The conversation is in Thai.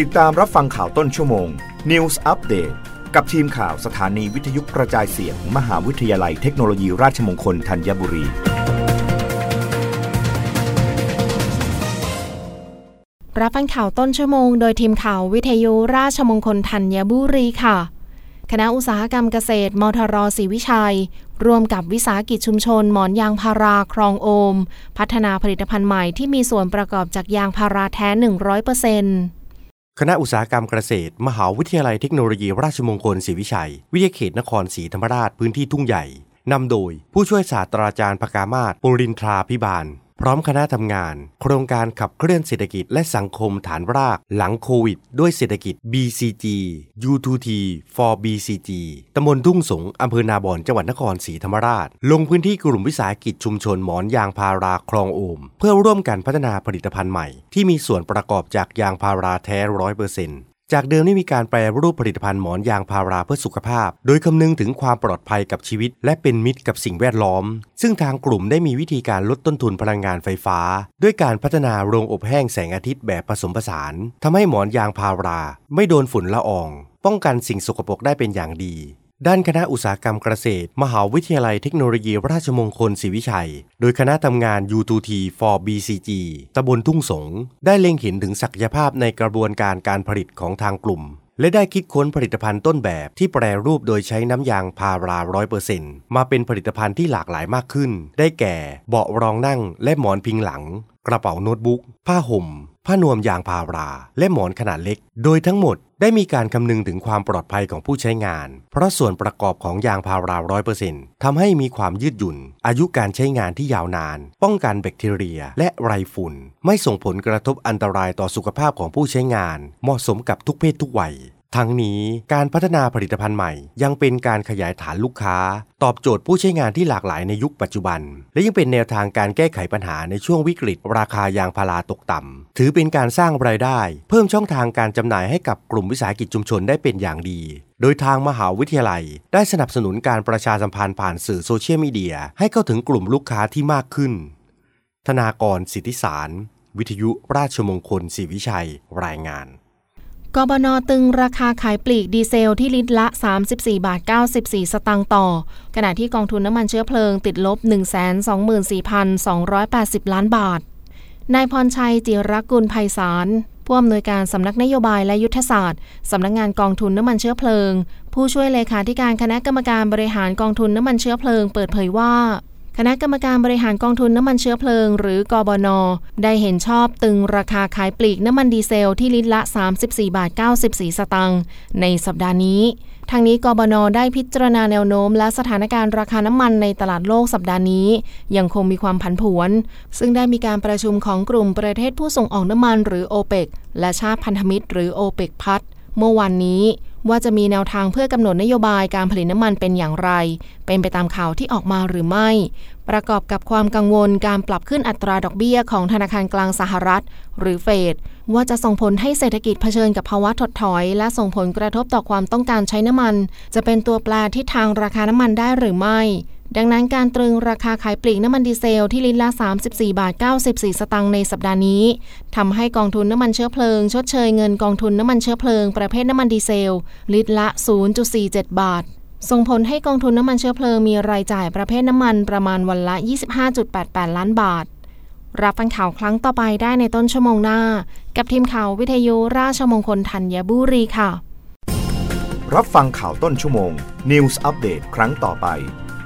ติดตามรับฟังข่าวต้นชั่วโมง News Update กับทีมข่าวสถานีวิทยุกระจายเสียงมมหาวิทยาลัยเทคโนโลยีราชมงคลธัญบุรี รับฟังข่าวต้นชั่วโมง โดยทีมข่าววิทยุราชมงคลธัญบุรีค่ะ คณะอุตสาหกรรมเกษตรมทรศรีวิชัย ร่วมกับวิสาหกิจชุมชน หมอนยางพาราครองโอม พัฒนาผลิตภัณฑ์ใหม่ที่มีส่วนประกอบจากยางพาราแท้ 100% คณะอุตสาหกรรมเกษตร มหาวิทยาลัยเทคโนโลยีราชมงคลศรีวิชัย วิทยาเขตนครศรีธรรมราชพื้นที่ทุ่งใหญ่นำโดยผู้ช่วยศาสตราจารย์ภกามาศปุรินทราพิบาล พร้อมคณะทำงาน โครงการขับเคลื่อนเศรษฐกิจและสังคมฐานรากหลังโควิด ด้วยเศรษฐกิจ BCG U2T for BCG ตำบลทุ่งสงอำเภอนาบอนจังหวัดนครศรีธรรมราช ลงพื้นที่กลุ่มวิสาหกิจชุมชนหมอนยางพาราคลองโอม เพื่อร่วมกันพัฒนาผลิตภัณฑ์ใหม่ ที่มีส่วนประกอบจากยางพาราแท้ร้อยเปอร์เซ็นต์ จากเดิมที่มีการแปรรูปผลิตภัณฑ์หมอนยางพาราเพื่อสุขภาพ โดยคำนึงถึงความปลอดภัยกับชีวิต และเป็นมิตรกับสิ่งแวดล้อม ซึ่งทางกลุ่มได้มีวิธีการลดต้นทุนพลังงานไฟฟ้า ด้วยการพัฒนาโรงอบแห้งแสงอาทิตย์แบบผสมผสานทำให้หมอนยางพารา ไม่โดนฝุ่นละออง ป้องกันสิ่งสกปรกได้เป็นอย่างดี ด้านคณะอุตสาหกรรมเกษตร มหาวิทยาลัยเทคโนโลยีราชมงคลศรีวิชัย โดยคณะทำงาน U2T for BCG ตำบลทุ่งสง ได้เล็งเห็นถึงศักยภาพในกระบวนการการผลิตของทางกลุ่ม และได้คิดค้นผลิตภัณฑ์ต้นแบบที่แปรรูปโดยใช้น้ำยางพาราร้อยเปอร์เซ็นต์มาเป็นผลิตภัณฑ์ที่หลากหลายมากขึ้น ได้แก่ เบาะรองนั่ง และหมอนพิงหลัง กระเป๋าโน้ตบุ๊ก ผ้าห่มผ้านวมยางพารา และหมอนขนาดเล็ก โดยทั้งหมด ได้มีการคำนึงถึงความปลอดภัยของผู้ใช้งาน เพราะส่วนประกอบของยางพาราร้อยเปอร์เซ็นต์ทำให้มีความยืดหยุ่น อายุการใช้งานที่ยาวนาน ป้องกันแบคทีเรีย และไรฝุ่น ไม่ส่งผลกระทบอันตรายต่อสุขภาพของผู้ใช้งาน เหมาะสมกับทุกเพศทุกวัย ทั้งนี้การพัฒนาผลิตภัณฑ์ใหม่ ยังเป็นการขยายฐานลูกค้า ตอบโจทย์ผู้ใช้งานที่หลากหลายในยุคปัจจุบัน และยังเป็นแนวทางการแก้ไขปัญหาในช่วงวิกฤต ราคายางพาราตกต่ำถือเป็นการสร้างรายได้ เพิ่มช่องทางการจำหน่ายให้กับกลุ่มวิสาหกิจชุมชนได้เป็นอย่างดีโดยทางมหาวิทยาลัย ได้สนับสนุนการประชาสัมพันธ์ผ่านสื่อโซเชียลมีเดีย ให้เข้าถึงกลุ่มลูกค้าที่มากขึ้น ธนากรสิทธิสาร วิทยุราชมงคลศรีวิชัย รายงาน กบนตึงราคาขายปลีกดีเซลที่ลิตรละ 34 บาท 94 สตางค์ต่อ ขณะที่กองทุนน้ำมันเชื้อเพลิงติดลบ 124,280 ล้านบาท นายพรชัยจิรกุลภัยสารผู้อำนวยการสำนักนโยบายและยุทธศาสตร์ สำนักงานกองทุนน้ำมันเชื้อเพลิง ผู้ช่วยเลขาธิการคณะกรรมการบริหารกองทุนน้ำมันเชื้อเพลิง เปิดเผยว่า คณะกรรมการบริหารกองทุนน้ำมันเชื้อเพลิง หรือกบน ได้เห็นชอบตึงราคาขายปลีกน้ำมันดีเซลที่ลิตรละ 34 บาท 94 สตางค์ในสัปดาห์นี้ ทางนี้กบน ได้พิจารณาแนวโน้ม และสถานการณ์ราคาน้ำมันในตลาดโลกสัปดาห์นี้ ยังคงมีความผันผวน ซึ่งได้มีการประชุมของกลุ่มประเทศผู้ส่งออกน้ำมันหรือโอเปกและชาติพันธมิตรหรือโอเปกพัทเมื่อวันนี้ ว่าจะมีแนวทางเพื่อกำหนดนโยบายการผลิตน้ำมันเป็นอย่างไร เป็นไปตามข่าวที่ออกมาหรือไม่ ประกอบกับความกังวลการปรับขึ้นอัตราดอกเบี้ยของธนาคารกลางสหรัฐ หรือเฟดว่าจะส่งผลให้เศรษฐกิจเผชิญกับภาวะถดถอย และส่งผลกระทบต่อความต้องการใช้น้ำมัน จะเป็นตัวแปรทิศทางราคาน้ำมันได้หรือไม่ ดังนั้นการตรึงราคาขายปลีกน้ำมันดีเซลที่ลิตรละ 34 บาท 94 สตางค์ในสัปดาห์นี้ทำให้กองทุนน้ำมันเชื้อเพลิง ชดเชยเงินกองทุนน้ำมันเชื้อเพลิงประเภทน้ำมันดีเซล ลิตรละ 0.47 บาท ส่งผลให้กองทุนน้ำมันเชื้อเพลิงมีรายจ่ายประเภทน้ำมันประมาณวันละ 25.88 ล้านบาท รับฟังข่าวครั้งต่อไปได้ในต้นชั่วโมงหน้า กับทีมข่าววิทยุราชมงคลธัญบุรีค่ะ รับฟังข่าวต้นชั่วโมง News อัปเดตครั้งต่อไป